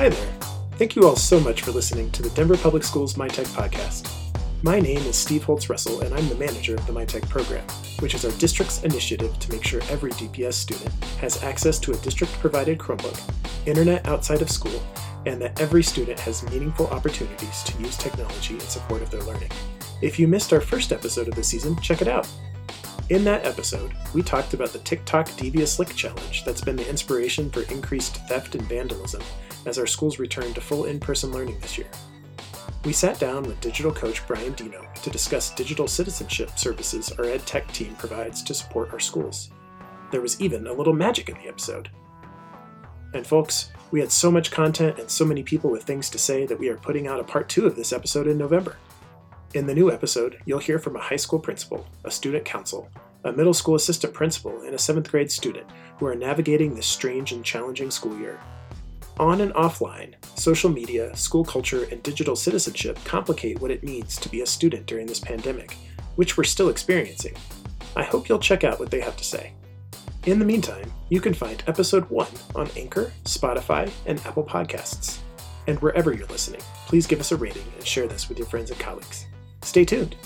Hi there. Thank you all so much for listening to the Denver Public Schools MyTech podcast. My name is Steve Holtz Russell, and I'm the manager of the MyTech program, which is our district's initiative to make sure every DPS student has access to a district provided Chromebook, internet outside of school, and that every student has meaningful opportunities to use technology in support of their learning. If you missed our first episode of the season, check it out. In that episode, we talked about the TikTok Devious Lick Challenge that's been the inspiration for increased theft and vandalism as our schools return to full in person learning this year. We sat down with digital coach Brian Dino to discuss digital citizenship services our ed tech team provides to support our schools. There was even a little magic in the episode. And folks, we had so much content and so many people with things to say that we are putting out a part two of this episode in November. In the new episode, you'll hear from a high school principal, a student council, a middle school assistant principal, and a seventh grade student who are navigating this strange and challenging school year on and offline, social media, school culture, and digital citizenship complicate what it means to be a student during this pandemic, which we're still experiencing. I hope you'll check out what they have to say. In the meantime, you can find episode 1 on Anchor, Spotify, and Apple Podcasts. And wherever you're listening, please give us a rating and share this with your friends and colleagues. Stay tuned.